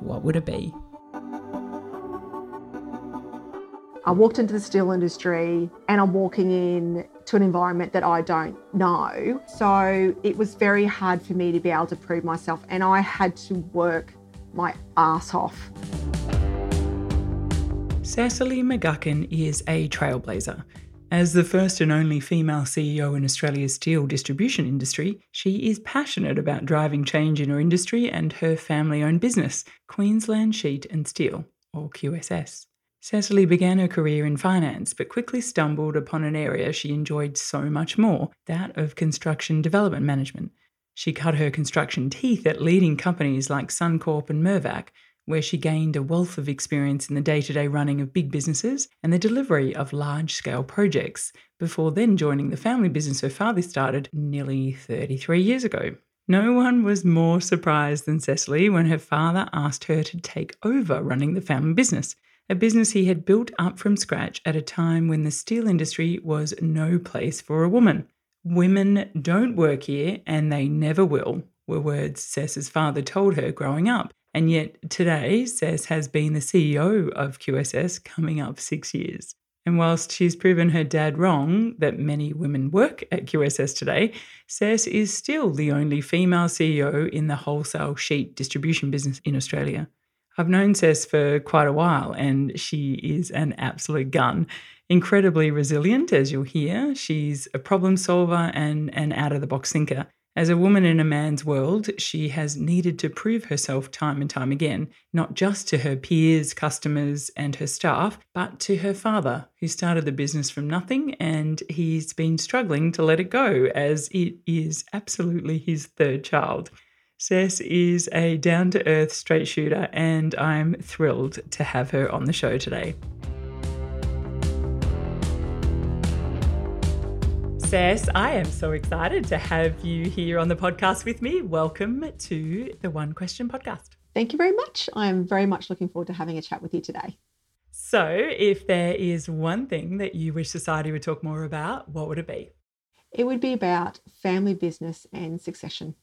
what would it be? I walked into the steel industry and I'm walking in to an environment that I don't know. So it was very hard for me to be able to prove myself and I had to work my ass off. Cecily McGuckin is a trailblazer. As the first and only female CEO in Australia's steel distribution industry, she is passionate about driving change in her industry and her family owned business, Queensland Sheet and Steel, or QSS. Cecily began her career in finance, but quickly stumbled upon an area she enjoyed so much more that of construction development management. She cut her construction teeth at leading companies like Suncorp and Mirvac, where she gained a wealth of experience in the day to day running of big businesses and the delivery of large scale projects, before then joining the family business her father started nearly 33 years ago. No one was more surprised than Cecily when her father asked her to take over running the family business, a business he had built up from scratch at a time when the steel industry was no place for a woman. Women don't work here and they never will, were words Cec's father told her growing up. And yet today, Cec has been the CEO of QSS coming up six years. And whilst she's proven her dad wrong that many women work at QSS today, Cec is still the only female CEO in the wholesale sheet distribution business in Australia. I've known Cec for quite a while and she is an absolute gun. Incredibly resilient, as you'll hear. She's a problem solver and an out of the box thinker. As a woman in a man's world, she has needed to prove herself time and time again, not just to her peers, customers, and her staff, but to her father, who started the business from nothing and he's been struggling to let it go as it is absolutely his third child. Cec is a down to earth straight shooter, and I'm thrilled to have her on the show today. Cec, I am so excited to have you here on the podcast with me. Welcome to the One Question podcast. Thank you very much. I'm very much looking forward to having a chat with you today. So, if there is one thing that you wish society would talk more about, what would it be? It would be about family business and succession.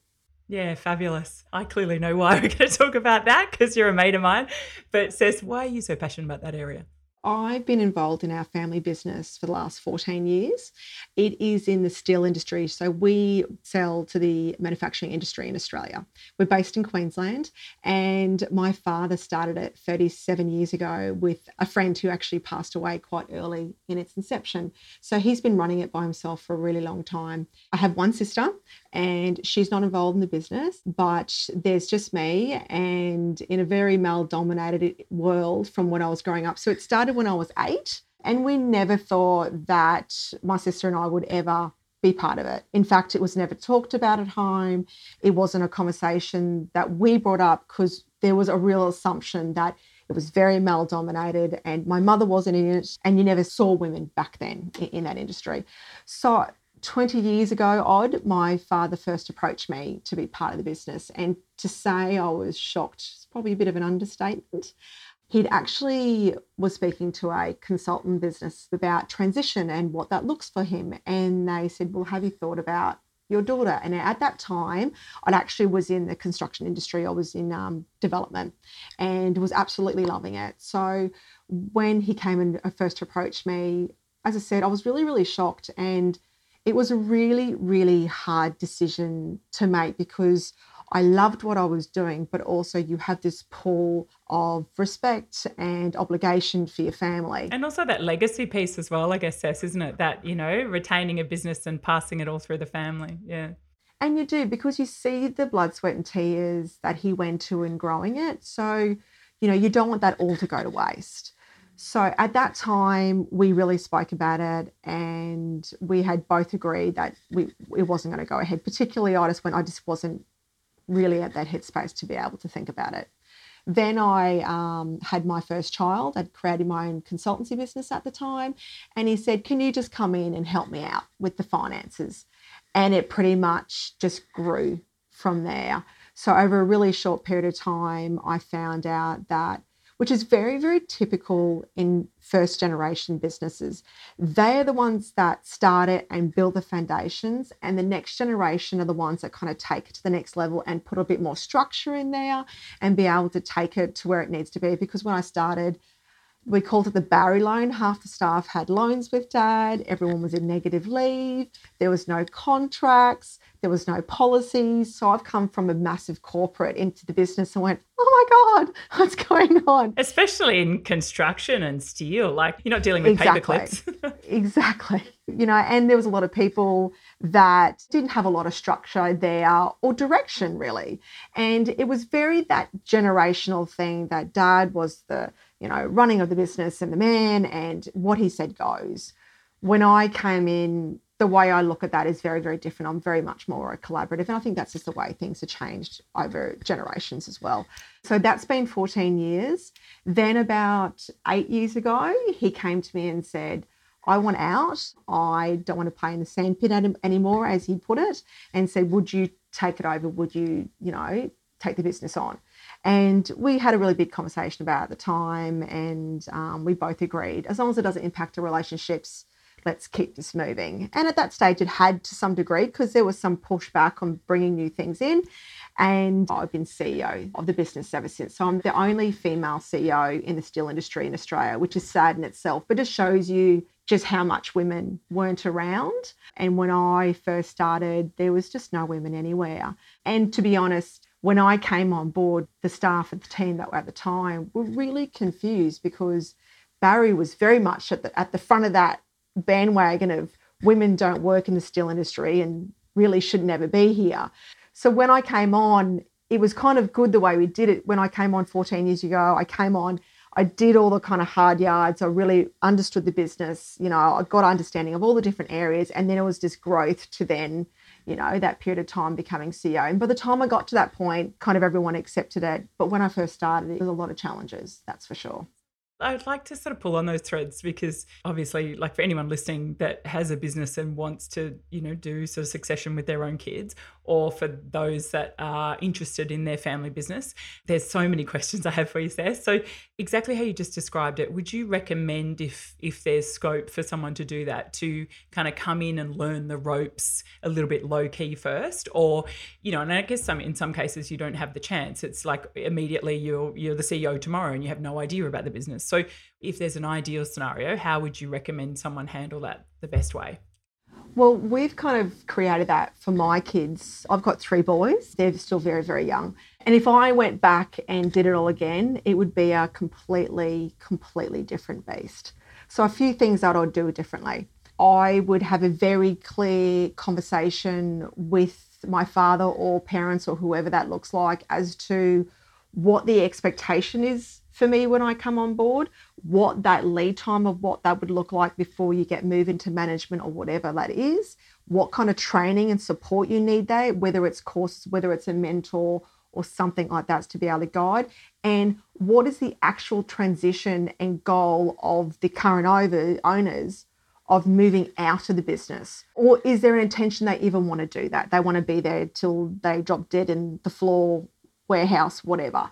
Yeah, fabulous. I clearly know why we're going to talk about that because you're a mate of mine. But Cec, why are you so passionate about that area? I've been involved in our family business for the last 14 years. It is in the steel industry. So we sell to the manufacturing industry in Australia. We're based in Queensland, and my father started it 37 years ago with a friend who actually passed away quite early in its inception. So he's been running it by himself for a really long time. I have one sister, and she's not involved in the business, but there's just me, and in a very male dominated world from when I was growing up. So it started started when I was eight, and we never thought that my sister and I would ever be part of it. In fact, it was never talked about at home. It wasn't a conversation that we brought up because there was a real assumption that it was very male dominated and my mother wasn't in it, and you never saw women back then in, in that industry. So 20 years ago, odd, my father first approached me to be part of the business. And to say I was shocked is probably a bit of an understatement he'd actually was speaking to a consultant business about transition and what that looks for him and they said well have you thought about your daughter? And at that time i actually was in the construction industry. I was in um, development and was absolutely loving it. So when he came and uh, first approached me as i said i was really really shocked and it was a really really hard decision to make because I loved what I was doing, but also you have this pull of respect and obligation for your family. And also that legacy piece as well, I guess, Cec, isn't it? That, you know, retaining a business and passing it all through the family. Yeah. And you do because you see the blood, sweat, and tears that he went to in growing it. So, you know, you don't want that all to go to waste. So at that time, we really spoke about it, and we had both agreed that we it wasn't going to go ahead. Particularly, I just went, I just wasn't really at that headspace to be able to think about it. Then I um, had my first child. I'd created my own consultancy business at the time. And he said, Can you just come in and help me out with the finances? And it pretty much just grew from there. So, over a really short period of time, I found out that which is very, very typical in first generation businesses. They are the ones that start it and build the foundations, and the next generation are the ones that kind of take it to the next level and put a bit more structure in there and be able to take it to where it needs to be. Because when I started, we called it the Barry loan. Half the staff had loans with dad. Everyone was in negative leave. There was no contracts. There was no policies. So I've come from a massive corporate into the business and went, oh my God, what's going on? Especially in construction and steel. Like you're not dealing with exactly. paper clips. exactly. You know, and there was a lot of people that didn't have a lot of structure there or direction really. And it was very that generational thing that dad was the you know, running of the business and the man and what he said goes. When I came in, the way I look at that is very, very different. I'm very much more a collaborative. And I think that's just the way things have changed over generations as well. So that's been 14 years. Then, about eight years ago, he came to me and said, I want out. I don't want to play in the sandpit anymore, as he put it, and said, Would you take it over? Would you, you know, take the business on? And we had a really big conversation about at the time, and um, we both agreed as long as it doesn't impact our relationships, let's keep this moving. And at that stage, it had to some degree because there was some pushback on bringing new things in. And I've been CEO of the business ever since. So I'm the only female CEO in the steel industry in Australia, which is sad in itself, but it shows you just how much women weren't around. And when I first started, there was just no women anywhere. And to be honest, when I came on board, the staff and the team that were at the time were really confused because Barry was very much at the, at the front of that bandwagon of women don't work in the steel industry and really should never be here. So when I came on, it was kind of good the way we did it. When I came on 14 years ago, I came on, I did all the kind of hard yards. I really understood the business. You know, I got understanding of all the different areas. And then it was just growth to then you know, that period of time becoming CEO. And by the time I got to that point, kind of everyone accepted it. But when I first started, it was a lot of challenges, that's for sure. I'd like to sort of pull on those threads because obviously, like for anyone listening that has a business and wants to, you know, do sort of succession with their own kids, or for those that are interested in their family business, there's so many questions I have for you there. So, exactly how you just described it, would you recommend if if there's scope for someone to do that to kind of come in and learn the ropes a little bit low key first, or you know, and I guess some in some cases you don't have the chance. It's like immediately you're you're the CEO tomorrow and you have no idea about the business. So, if there's an ideal scenario, how would you recommend someone handle that the best way? Well, we've kind of created that for my kids. I've got three boys, they're still very, very young. And if I went back and did it all again, it would be a completely, completely different beast. So, a few things that I'd do differently. I would have a very clear conversation with my father or parents or whoever that looks like as to what the expectation is for me when I come on board, what that lead time of what that would look like before you get moved into management or whatever that is, what kind of training and support you need there, whether it's courses, whether it's a mentor or something like that to be able to guide, and what is the actual transition and goal of the current over, owners of moving out of the business? Or is there an intention they even want to do that? They want to be there till they drop dead in the floor, warehouse, whatever.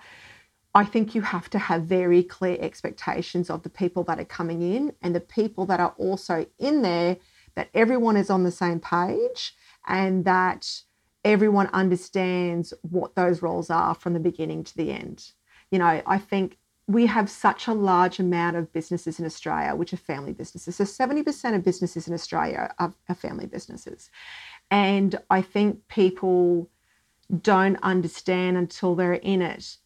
I think you have to have very clear expectations of the people that are coming in and the people that are also in there, that everyone is on the same page and that everyone understands what those roles are from the beginning to the end. You know, I think we have such a large amount of businesses in Australia, which are family businesses. So 70% of businesses in Australia are, are family businesses. And I think people don't understand until they're in it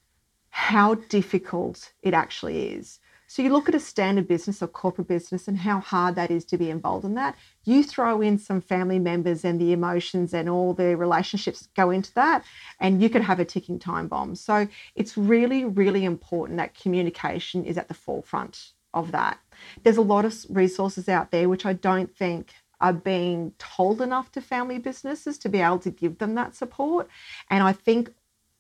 how difficult it actually is. So you look at a standard business or corporate business and how hard that is to be involved in that. You throw in some family members and the emotions and all the relationships go into that, and you could have a ticking time bomb. So it's really, really important that communication is at the forefront of that. There's a lot of resources out there which I don't think are being told enough to family businesses to be able to give them that support. And I think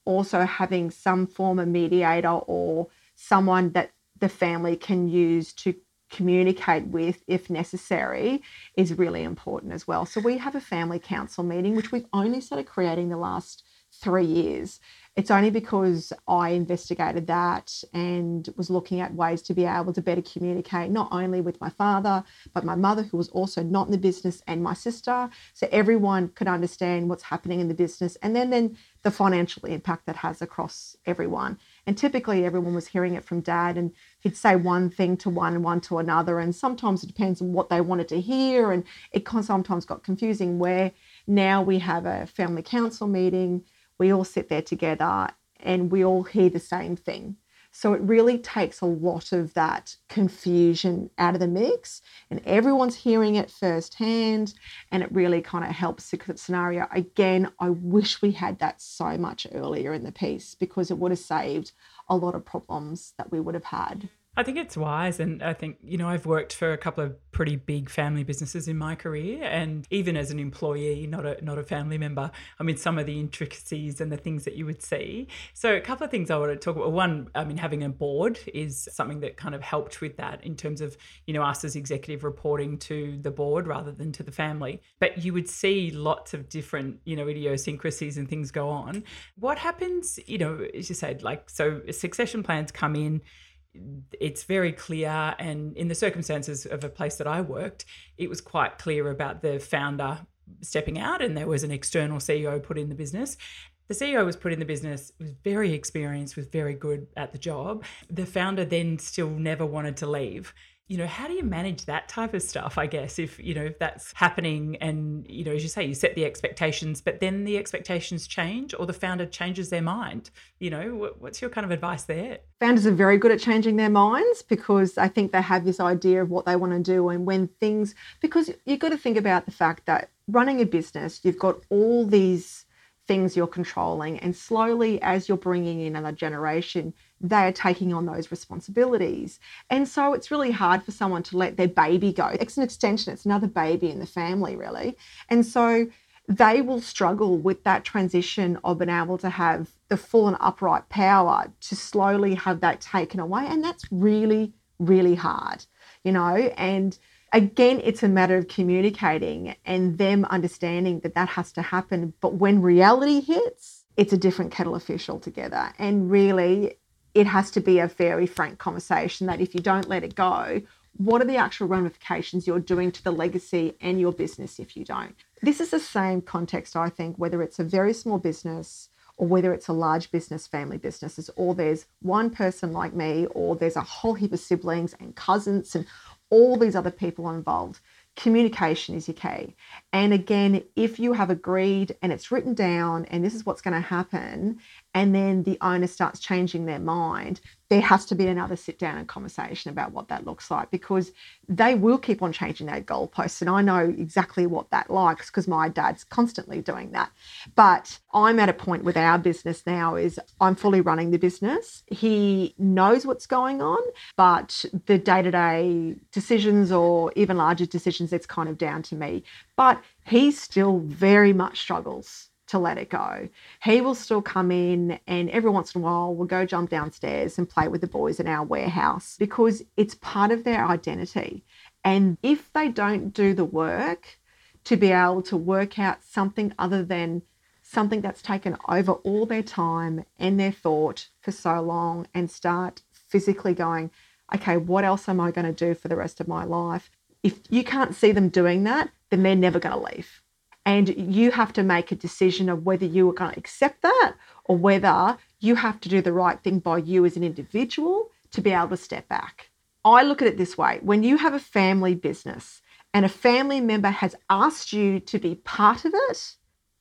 also having some form of mediator or someone that the family can use to communicate with if necessary is really important as well. So we have a family council meeting, which we've only started creating the last three years. It's only because I investigated that and was looking at ways to be able to better communicate, not only with my father, but my mother, who was also not in the business, and my sister. So everyone could understand what's happening in the business and then, then the financial impact that has across everyone. And typically everyone was hearing it from dad and he'd say one thing to one and one to another. And sometimes it depends on what they wanted to hear. And it sometimes got confusing where now we have a family council meeting we all sit there together and we all hear the same thing. So it really takes a lot of that confusion out of the mix, and everyone's hearing it firsthand, and it really kind of helps the scenario. Again, I wish we had that so much earlier in the piece because it would have saved a lot of problems that we would have had. I think it's wise. And I think, you know, I've worked for a couple of pretty big family businesses in my career. And even as an employee, not a not a family member, I mean some of the intricacies and the things that you would see. So a couple of things I want to talk about. One, I mean, having a board is something that kind of helped with that in terms of, you know, us as executive reporting to the board rather than to the family. But you would see lots of different, you know, idiosyncrasies and things go on. What happens, you know, as you said, like so succession plans come in it's very clear and in the circumstances of a place that I worked it was quite clear about the founder stepping out and there was an external CEO put in the business. The CEO was put in the business was very experienced was very good at the job. The founder then still never wanted to leave you know how do you manage that type of stuff i guess if you know if that's happening and you know as you say you set the expectations but then the expectations change or the founder changes their mind? You know what's your kind of advice there? Founders are very good at changing their minds because i think they have this idea of what they want to do and when things because you've got to think about the fact that running a business you've got all these things you're controlling and slowly as you're bringing in another generation they are taking on those responsibilities. And so it's really hard for someone to let their baby go. It's an extension, it's another baby in the family, really. And so they will struggle with that transition of being able to have the full and upright power to slowly have that taken away. And that's really, really hard, you know. And again, it's a matter of communicating and them understanding that that has to happen. But when reality hits, it's a different kettle of fish altogether. And really, it has to be a very frank conversation that if you don't let it go, what are the actual ramifications you're doing to the legacy and your business if you don't? This is the same context, I think, whether it's a very small business or whether it's a large business, family businesses, or there's one person like me, or there's a whole heap of siblings and cousins and all these other people involved communication is your key. And again, if you have agreed and it's written down and this is what's going to happen, and then the owner starts changing their mind, there has to be another sit down and conversation about what that looks like because they will keep on changing their goalposts. And I know exactly what that likes because my dad's constantly doing that. But I'm at a point with our business now is I'm fully running the business. He knows what's going on, but the day-to-day decisions or even larger decisions, it's kind of down to me. But he still very much struggles to let it go. He will still come in and every once in a while we'll go jump downstairs and play with the boys in our warehouse because it's part of their identity. And if they don't do the work to be able to work out something other than something that's taken over all their time and their thought for so long and start physically going, okay, what else am I going to do for the rest of my life? If you can't see them doing that, then they're never going to leave. And you have to make a decision of whether you are going to accept that or whether you have to do the right thing by you as an individual to be able to step back. I look at it this way when you have a family business and a family member has asked you to be part of it,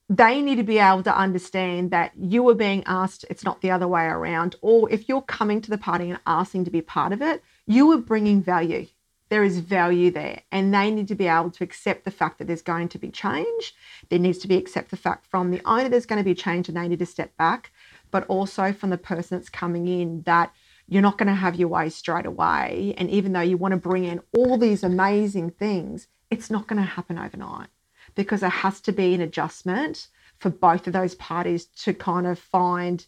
they need to be able to understand that you are being asked, it's not the other way around. Or if you're coming to the party and asking to be part of it, you are bringing value there is value there. And they need to be able to accept the fact that there's going to be change. There needs to be accept the fact from the owner there's going to be change and they need to step back but also from the person that's coming in that you're not going to have your way straight away. And even though you want to bring in all these amazing things it's not going to happen overnight because there has to be an adjustment for both of those parties to kind of find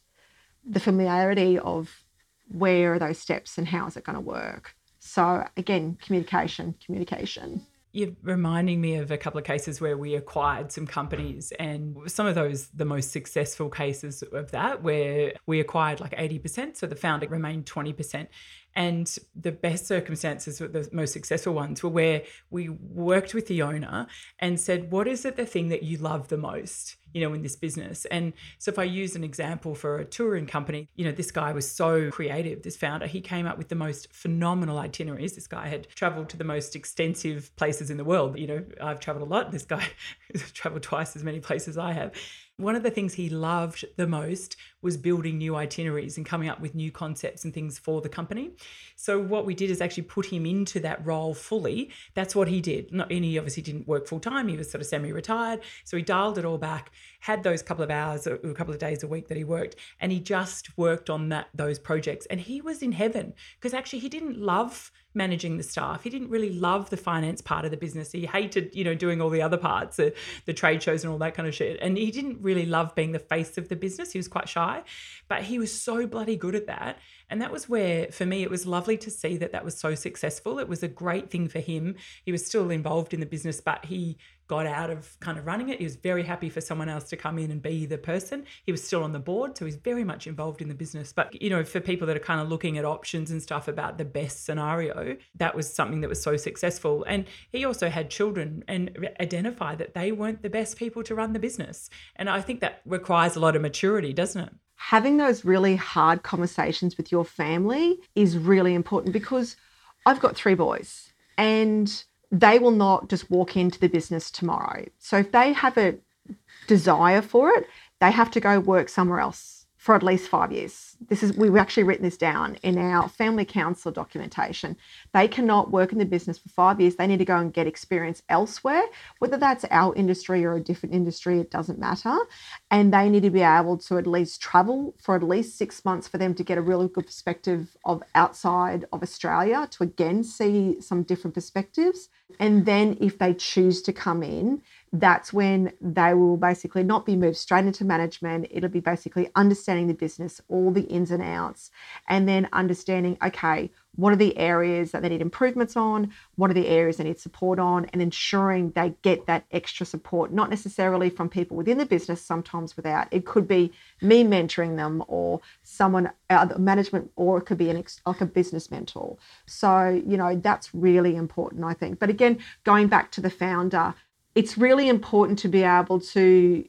the familiarity of where are those steps and how is it going to work. So again, communication, communication. You're reminding me of a couple of cases where we acquired some companies, and some of those, the most successful cases of that, where we acquired like 80%, so the founder remained 20%. And the best circumstances, the most successful ones, were where we worked with the owner and said, What is it the thing that you love the most? You know, in this business. And so if I use an example for a touring company, you know, this guy was so creative, this founder, he came up with the most phenomenal itineraries. This guy had traveled to the most extensive places in the world. You know, I've traveled a lot. This guy has traveled twice as many places I have. One of the things he loved the most was building new itineraries and coming up with new concepts and things for the company. So what we did is actually put him into that role fully. That's what he did. Not, and he obviously didn't work full time. He was sort of semi-retired. So he dialed it all back, had those couple of hours, a couple of days a week that he worked, and he just worked on that those projects. And he was in heaven because actually he didn't love managing the staff. He didn't really love the finance part of the business. He hated, you know, doing all the other parts, the, the trade shows and all that kind of shit. And he didn't really love being the face of the business. He was quite shy, but he was so bloody good at that. And that was where, for me, it was lovely to see that that was so successful. It was a great thing for him. He was still involved in the business, but he got out of kind of running it. He was very happy for someone else to come in and be the person. He was still on the board, so he's very much involved in the business. But, you know, for people that are kind of looking at options and stuff about the best scenario, that was something that was so successful. And he also had children and identified that they weren't the best people to run the business. And I think that requires a lot of maturity, doesn't it? Having those really hard conversations with your family is really important because I've got three boys and they will not just walk into the business tomorrow. So if they have a desire for it, they have to go work somewhere else for at least five years. This is we've actually written this down in our family council documentation. They cannot work in the business for five years. They need to go and get experience elsewhere, whether that's our industry or a different industry, it doesn't matter. And they need to be able to at least travel for at least six months for them to get a really good perspective of outside of Australia to again see some different perspectives. And then if they choose to come in, that's when they will basically not be moved straight into management. It'll be basically understanding the business, all the ins and outs, and then understanding, okay, what are the areas that they need improvements on? What are the areas they need support on? And ensuring they get that extra support, not necessarily from people within the business, sometimes without. It could be me mentoring them or someone, uh, management, or it could be an ex, like a business mentor. So, you know, that's really important, I think. But again, going back to the founder, it's really important to be able to,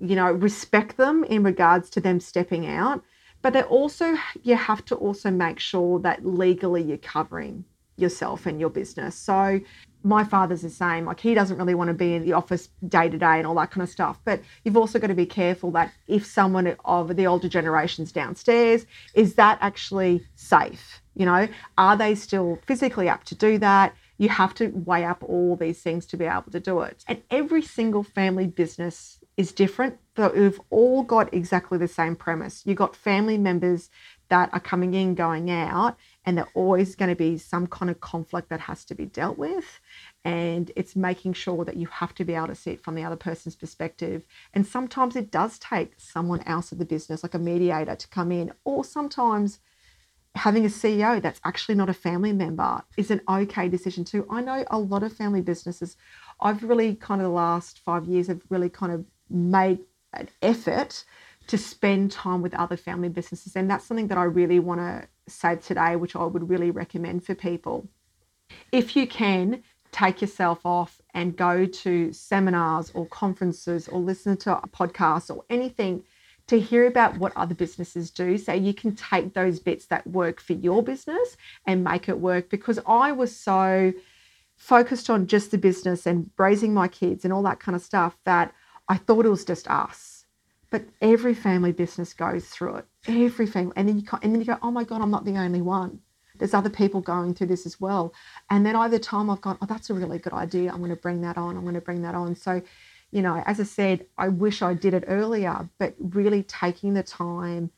you know, respect them in regards to them stepping out. But they also, you have to also make sure that legally you're covering yourself and your business. So my father's the same. Like he doesn't really want to be in the office day to day and all that kind of stuff. But you've also got to be careful that if someone of the older generations downstairs, is that actually safe? You know, are they still physically up to do that? You have to weigh up all these things to be able to do it. And every single family business is different, but we've all got exactly the same premise. You've got family members that are coming in, going out, and there's always going to be some kind of conflict that has to be dealt with. And it's making sure that you have to be able to see it from the other person's perspective. And sometimes it does take someone else of the business, like a mediator, to come in, or sometimes having a CEO that's actually not a family member is an okay decision too. I know a lot of family businesses. I've really kind of the last five years have really kind of made an effort to spend time with other family businesses. And that's something that I really want to say today, which I would really recommend for people. If you can, take yourself off and go to seminars or conferences or listen to a podcast or anything to hear about what other businesses do so you can take those bits that work for your business and make it work because I was so focused on just the business and raising my kids and all that kind of stuff that I thought it was just us. But every family business goes through it. Every family, and then you and then you go, oh my god, I'm not the only one. There's other people going through this as well. And then over time, I've gone, oh, that's a really good idea. I'm going to bring that on. I'm going to bring that on. So you know, as I said, I wish I did it earlier, but really taking the time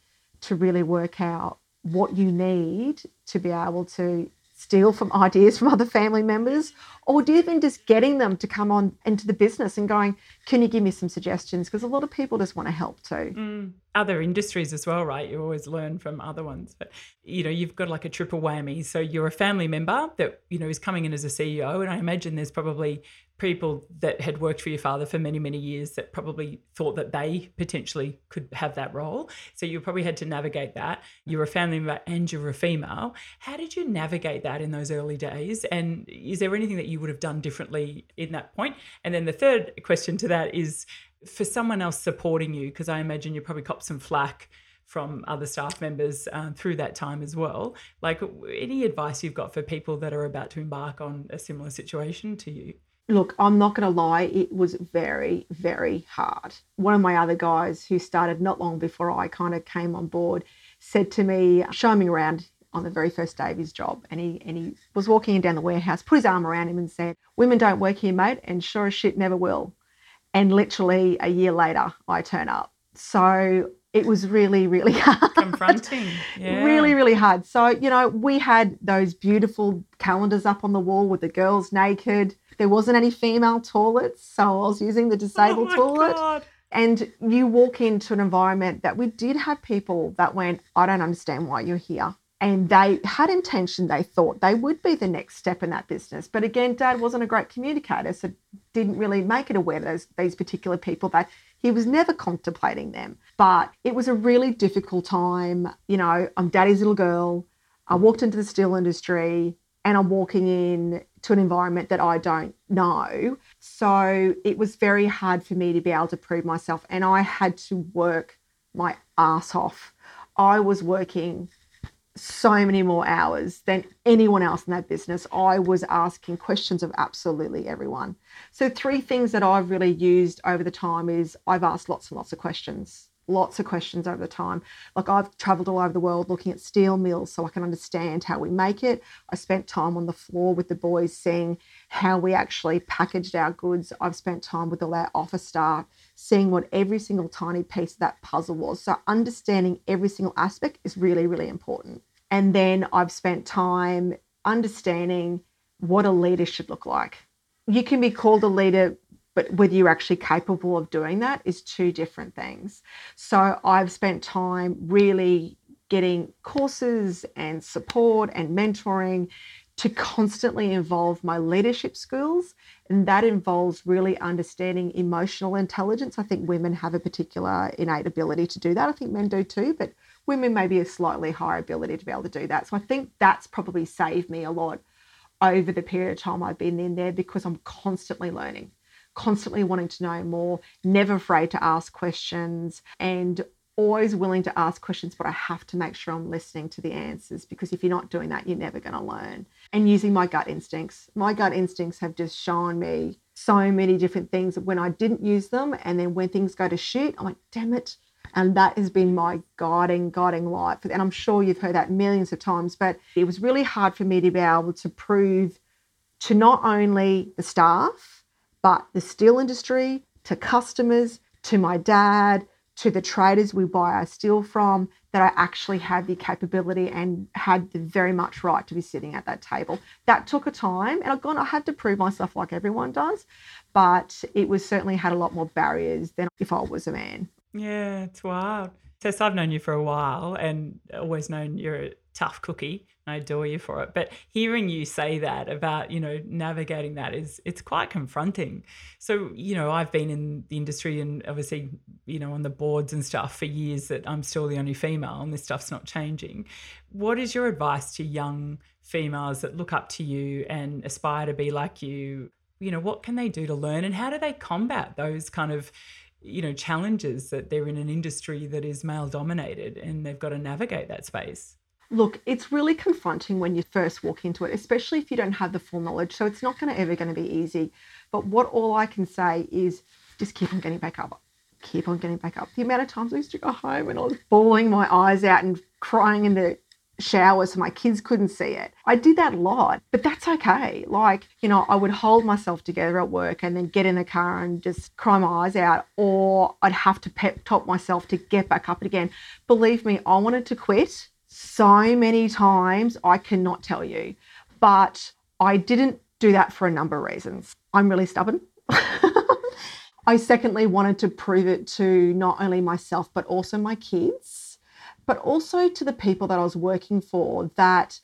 to really work out what you need to be able to steal from ideas from other family members or even just getting them to come on into the business and going, can you give me some suggestions? Because a lot of people just want to help too. Mm. Other industries as well, right? You always learn from other ones. But, you know, you've got like a triple whammy. So you're a family member that, you know, is coming in as a CEO. And I imagine there's probably people that had worked for your father for many, many years that probably thought that they potentially could have that role. So you probably had to navigate that. You're a family member and you're a female. How did you navigate that in those early days? And is there anything that you would have done differently in that point? And then the third question to that is for someone else supporting you, because I imagine you probably copped some flack from other staff members um, through that time as well. Like, any advice you've got for people that are about to embark on a similar situation to you? Look, I'm not going to lie, it was very, very hard. One of my other guys who started not long before I kind of came on board said to me, show me around on the very first day of his job. And he and he was walking in down the warehouse, put his arm around him and said, Women don't work here, mate, and sure as shit never will. And literally a year later, I turn up. So it was really, really hard. Confronting. Yeah. Really, really hard. So, you know, we had those beautiful calendars up on the wall with the girls naked there wasn't any female toilets, so I was using the disabled oh toilet. God. And you walk into an environment that we did have people that went, I don't understand why you're here. And they had intention, they thought they would be the next step in that business. But again, dad wasn't a great communicator, so didn't really make it aware of these particular people that he was never contemplating them. But it was a really difficult time. You know, I'm daddy's little girl. I walked into the steel industry and I'm walking in to an environment that I don't know. So it was very hard for me to be able to prove myself. And I had to work my ass off. I was working so many more hours than anyone else in that business. I was asking questions of absolutely everyone. So, three things that I've really used over the time is I've asked lots and lots of questions lots of questions over the time. Like I've traveled all over the world looking at steel mills so I can understand how we make it. I spent time on the floor with the boys seeing how we actually packaged our goods. I've spent time with all our office staff seeing what every single tiny piece of that puzzle was. So understanding every single aspect is really, really important. And then I've spent time understanding what a leader should look like. You can be called a leader but whether you're actually capable of doing that is two different things. So I've spent time really getting courses and support and mentoring to constantly involve my leadership skills. And that involves really understanding emotional intelligence. I think women have a particular innate ability to do that. I think men do too, but women maybe a slightly higher ability to be able to do that. So I think that's probably saved me a lot over the period of time I've been in there because I'm constantly learning constantly wanting to know more, never afraid to ask questions, and always willing to ask questions, but I have to make sure I'm listening to the answers because if you're not doing that, you're never going to learn. And using my gut instincts. My gut instincts have just shown me so many different things when I didn't use them. And then when things go to shit, I'm like, damn it. And that has been my guiding, guiding light. And I'm sure you've heard that millions of times, but it was really hard for me to be able to prove to not only the staff, but the steel industry, to customers, to my dad, to the traders we buy our steel from, that I actually had the capability and had the very much right to be sitting at that table. That took a time, and I've gone, I had to prove myself like everyone does, but it was certainly had a lot more barriers than if I was a man. Yeah, it's wild. Tess, I've known you for a while and always known you're a tough cookie. I adore you for it. But hearing you say that about, you know, navigating that is it's quite confronting. So, you know, I've been in the industry and obviously, you know, on the boards and stuff for years that I'm still the only female and this stuff's not changing. What is your advice to young females that look up to you and aspire to be like you? You know, what can they do to learn and how do they combat those kind of you know challenges that they're in an industry that is male dominated and they've got to navigate that space Look, it's really confronting when you first walk into it, especially if you don't have the full knowledge. So it's not going to ever going to be easy. But what all I can say is just keep on getting back up. Keep on getting back up. The amount of times I used to go home and I was bawling my eyes out and crying in the shower so my kids couldn't see it. I did that a lot, but that's okay. Like, you know, I would hold myself together at work and then get in the car and just cry my eyes out, or I'd have to pep top myself to get back up again. Believe me, I wanted to quit so many times, I cannot tell you. But I didn't do that for a number of reasons. I'm really stubborn. I secondly wanted to prove it to not only myself, but also my kids, but also to the people that I was working for that,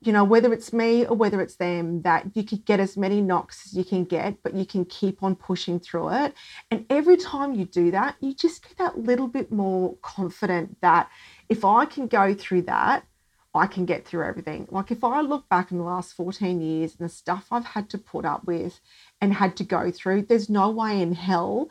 you know, whether it's me or whether it's them, that you could get as many knocks as you can get, but you can keep on pushing through it. And every time you do that, you just get that little bit more confident that if I can go through that, I can get through everything. Like if I look back in the last 14 years and the stuff I've had to put up with and had to go through, there's no way in hell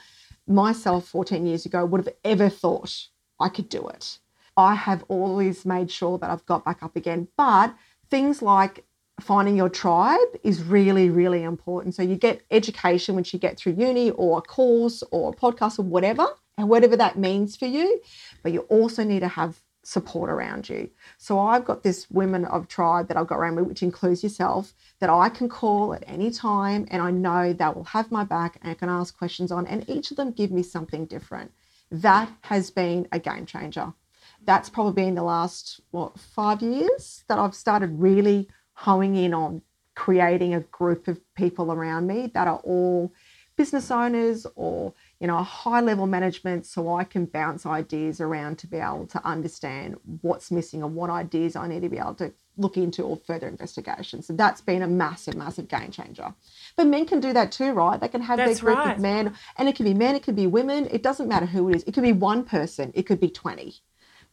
myself 14 years ago would have ever thought I could do it. I have always made sure that I've got back up again. But things like finding your tribe is really, really important. So you get education once you get through uni or a course or a podcast or whatever, and whatever that means for you. But you also need to have support around you. So I've got this women of tribe that I've got around me, which includes yourself, that I can call at any time and I know they will have my back and I can ask questions on, and each of them give me something different. That has been a game changer. That's probably been the last, what, five years that I've started really honing in on creating a group of people around me that are all business owners or you know, a high level management so I can bounce ideas around to be able to understand what's missing and what ideas I need to be able to look into or further investigation. So that's been a massive, massive game changer. But men can do that too, right? They can have that's their group right. of men, and it can be men, it can be women. It doesn't matter who it is. It could be one person, it could be 20,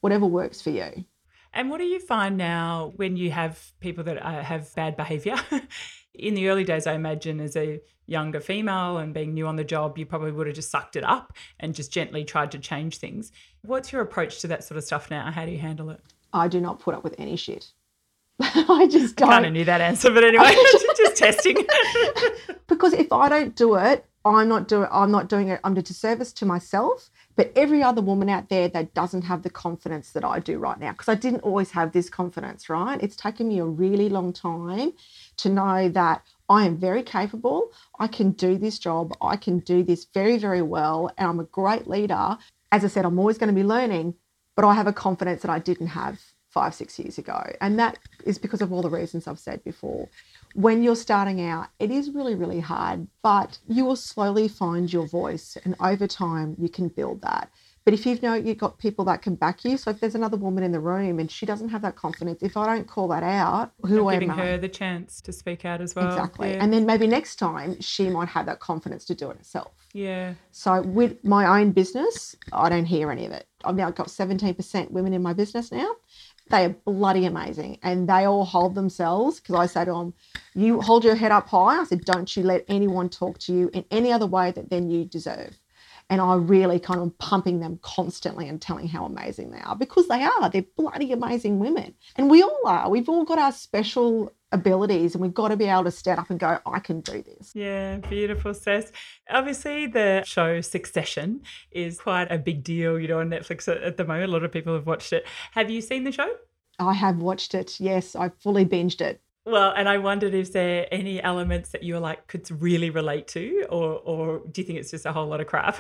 whatever works for you. And what do you find now when you have people that uh, have bad behavior? In the early days, I imagine as a younger female and being new on the job, you probably would have just sucked it up and just gently tried to change things. What's your approach to that sort of stuff now? How do you handle it? I do not put up with any shit. I just don't. I kind of knew that answer, but anyway, just testing. because if I don't do it, I'm not doing. I'm not doing it. I'm a disservice to myself, but every other woman out there that doesn't have the confidence that I do right now, because I didn't always have this confidence. Right? It's taken me a really long time to know that I am very capable. I can do this job. I can do this very, very well. And I'm a great leader. As I said, I'm always going to be learning, but I have a confidence that I didn't have five, six years ago. And that is because of all the reasons I've said before. When you're starting out, it is really, really hard, but you will slowly find your voice. And over time, you can build that. But if you know you've got people that can back you, so if there's another woman in the room and she doesn't have that confidence, if I don't call that out, who am giving I? her the chance to speak out as well. Exactly. Yeah. And then maybe next time she might have that confidence to do it herself. Yeah. So with my own business, I don't hear any of it. I've now got 17% women in my business now. They are bloody amazing and they all hold themselves because I say to them, um, You hold your head up high. I said, Don't you let anyone talk to you in any other way that then you deserve and I really kind of pumping them constantly and telling how amazing they are because they are. They're bloody amazing women. And we all are. We've all got our special abilities and we've got to be able to stand up and go, I can do this. Yeah, beautiful, Cec. Obviously, the show Succession is quite a big deal, you know, on Netflix at the moment. A lot of people have watched it. Have you seen the show? I have watched it. Yes, I fully binged it. Well, and I wondered is there any elements that you were like could really relate to, or or do you think it's just a whole lot of crap?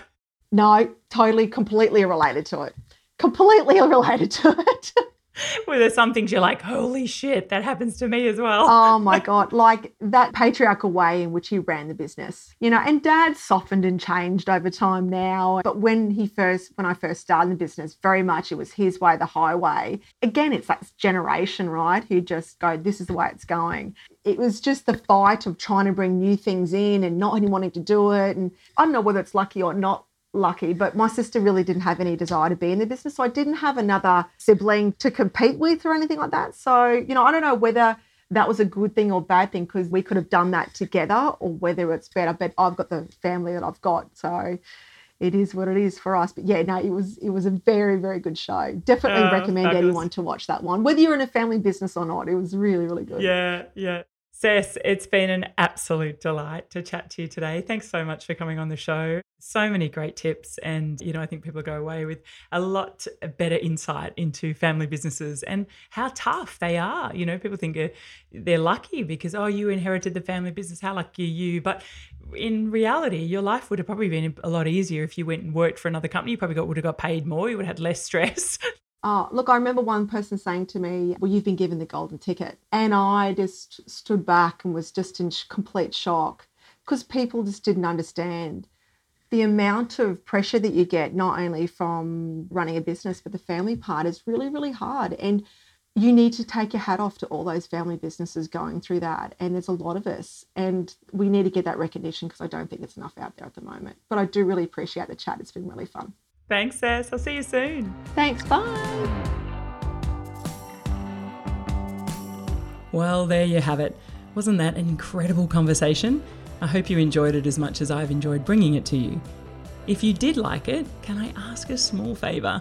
No, totally, completely related to it. Completely related to it. Were there some things you're like, holy shit, that happens to me as well? Oh my God. Like that patriarchal way in which he ran the business, you know, and dad softened and changed over time now. But when he first, when I first started the business, very much it was his way, the highway. Again, it's that generation, right? Who just go, this is the way it's going. It was just the fight of trying to bring new things in and not wanting to do it. And I don't know whether it's lucky or not lucky, but my sister really didn't have any desire to be in the business. So I didn't have another sibling to compete with or anything like that. So, you know, I don't know whether that was a good thing or bad thing because we could have done that together or whether it's better. But I've got the family that I've got. So it is what it is for us. But yeah, no, it was it was a very, very good show. Definitely oh, recommend anyone to watch that one. Whether you're in a family business or not, it was really, really good. Yeah, yeah. Cec, it's been an absolute delight to chat to you today. Thanks so much for coming on the show. So many great tips. And, you know, I think people go away with a lot better insight into family businesses and how tough they are. You know, people think uh, they're lucky because, oh, you inherited the family business. How lucky are you? But in reality, your life would have probably been a lot easier if you went and worked for another company. You probably got, would have got paid more. You would have had less stress. Oh, look, I remember one person saying to me, Well, you've been given the golden ticket. And I just stood back and was just in complete shock because people just didn't understand the amount of pressure that you get, not only from running a business, but the family part is really, really hard. And you need to take your hat off to all those family businesses going through that. And there's a lot of us. And we need to get that recognition because I don't think it's enough out there at the moment. But I do really appreciate the chat. It's been really fun. Thanks, Cec. I'll see you soon. Thanks. Bye. Well, there you have it. Wasn't that an incredible conversation? I hope you enjoyed it as much as I've enjoyed bringing it to you. If you did like it, can I ask a small favour?